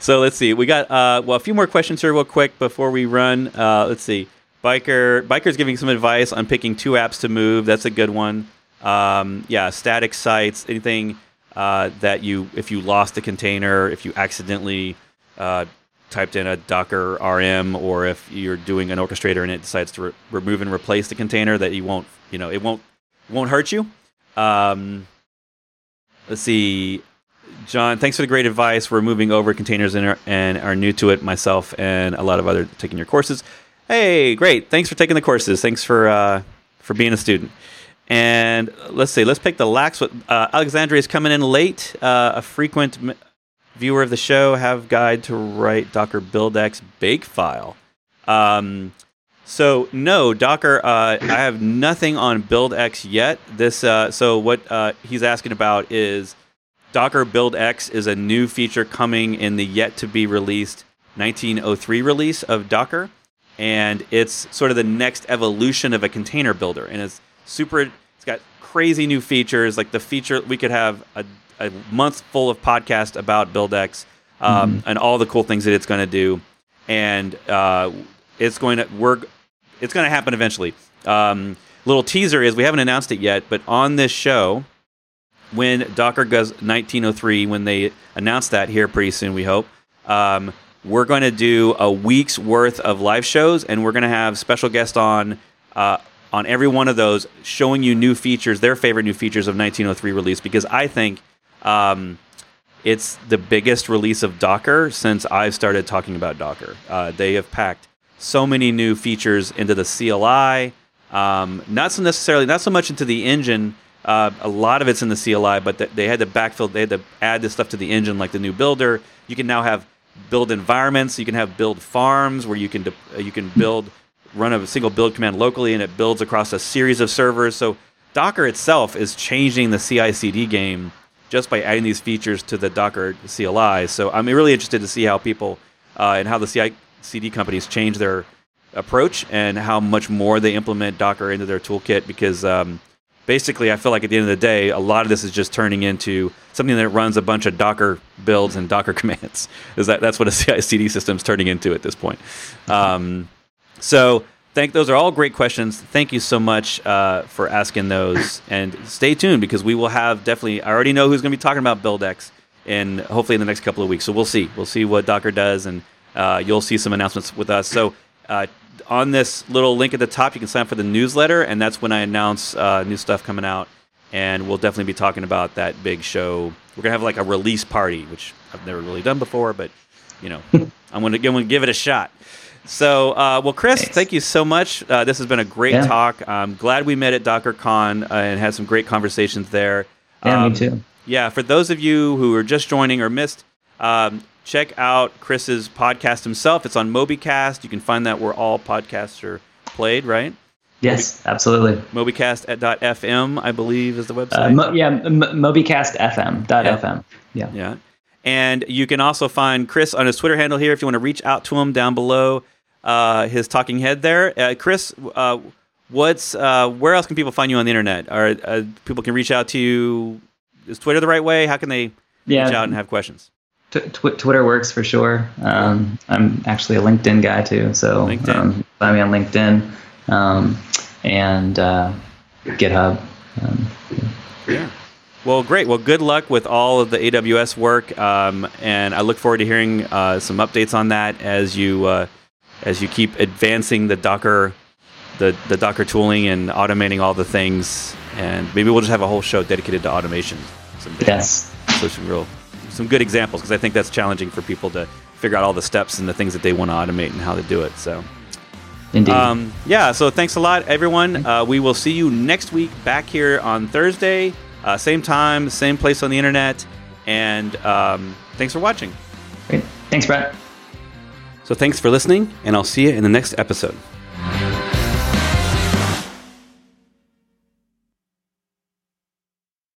so let's see. We got uh, well a few more questions here, real quick before we run. Uh, let's see. Biker Biker's giving some advice on picking two apps to move. That's a good one. Um, yeah, static sites. Anything uh, that you, if you lost a container, if you accidentally uh, typed in a Docker RM, or if you're doing an orchestrator and it decides to re- remove and replace the container, that you won't, you know, it won't won't hurt you. Um, let's see. John, thanks for the great advice. We're moving over containers and are, and are new to it, myself and a lot of other taking your courses. Hey, great! Thanks for taking the courses. Thanks for uh, for being a student. And let's see, let's pick the lax. Uh, Alexandria is coming in late. Uh, a frequent m- viewer of the show. Have guide to write Docker buildx bake file. Um, so no Docker. Uh, I have nothing on buildx yet. This. Uh, so what uh, he's asking about is Docker buildx is a new feature coming in the yet to be released 1903 release of Docker and it's sort of the next evolution of a container builder. And it's super it's got crazy new features like the feature we could have a, a month full of podcast about buildx um, mm-hmm. and all the cool things that it's going to do. And uh, it's going to work it's going to happen eventually. Um, little teaser is we haven't announced it yet but on this show when docker goes 1903 when they announce that here pretty soon we hope um, we're going to do a week's worth of live shows, and we're going to have special guests on uh, on every one of those, showing you new features, their favorite new features of 1903 release. Because I think um, it's the biggest release of Docker since I've started talking about Docker. Uh, they have packed so many new features into the CLI. Um, not so necessarily, not so much into the engine. Uh, a lot of it's in the CLI, but th- they had to backfill. They had to add this stuff to the engine, like the new builder. You can now have build environments. You can have build farms where you can de- uh, you can build run a single build command locally and it builds across a series of servers. So Docker itself is changing the CI/CD game just by adding these features to the Docker CLI. So I'm really interested to see how people uh, and how the CI/CD companies change their approach and how much more they implement Docker into their toolkit because um, basically, I feel like at the end of the day, a lot of this is just turning into something that runs a bunch of Docker builds and Docker commands. Is that that's what a CI/CD system is turning into at this point? Um, so, thank those are all great questions. Thank you so much uh, for asking those, and stay tuned because we will have definitely. I already know who's going to be talking about BuildX, and hopefully in the next couple of weeks. So we'll see. We'll see what Docker does, and uh, you'll see some announcements with us. So. Uh, on this little link at the top, you can sign up for the newsletter, and that's when I announce uh, new stuff coming out. And we'll definitely be talking about that big show. We're gonna have like a release party, which I've never really done before, but you know, I'm gonna, I'm gonna give it a shot. So, uh, well, Chris, Thanks. thank you so much. Uh, this has been a great Yeah. talk. I'm glad we met at DockerCon uh, and had some great conversations there. Yeah, Um, me too. Yeah, for those of you who are just joining or missed, um, check out Chris's podcast himself. It's on MobyCast. You can find that where all podcasts are played, right? Yes, absolutely. MobyCast at .fm, I believe, is the website. Uh, Mo- yeah, M- Mobycast FM. Dot Yeah. FM. Yeah. Yeah. And you can also find Chris on his Twitter handle here if you want to reach out to him down below uh, his talking head there. Uh, Chris, uh, what's uh, where else can people find you on the internet? Or uh, people can reach out to you? Is Twitter the right way? How can they Yeah. reach out and have questions? T- tw- Twitter works for sure. Um, I'm actually a LinkedIn guy too, so LinkedIn. Um, find me on LinkedIn um, and uh, GitHub. Um, Yeah. Well, great. Well, good luck with all of the AWS work, um, and I look forward to hearing uh, some updates on that as you uh, as you keep advancing the Docker the the Docker tooling and automating all the things. And maybe we'll just have a whole show dedicated to automation someday. yes. So some real some good examples because I think that's challenging for people to figure out all the steps and the things that they want to automate and how to do it. So. Indeed. Um, yeah, so thanks a lot, everyone. Uh, we will see you next week back here on Thursday, uh, same time, same place on the internet. And um, thanks for watching. Great. Thanks, Bret. So thanks for listening, and I'll see you in the next episode.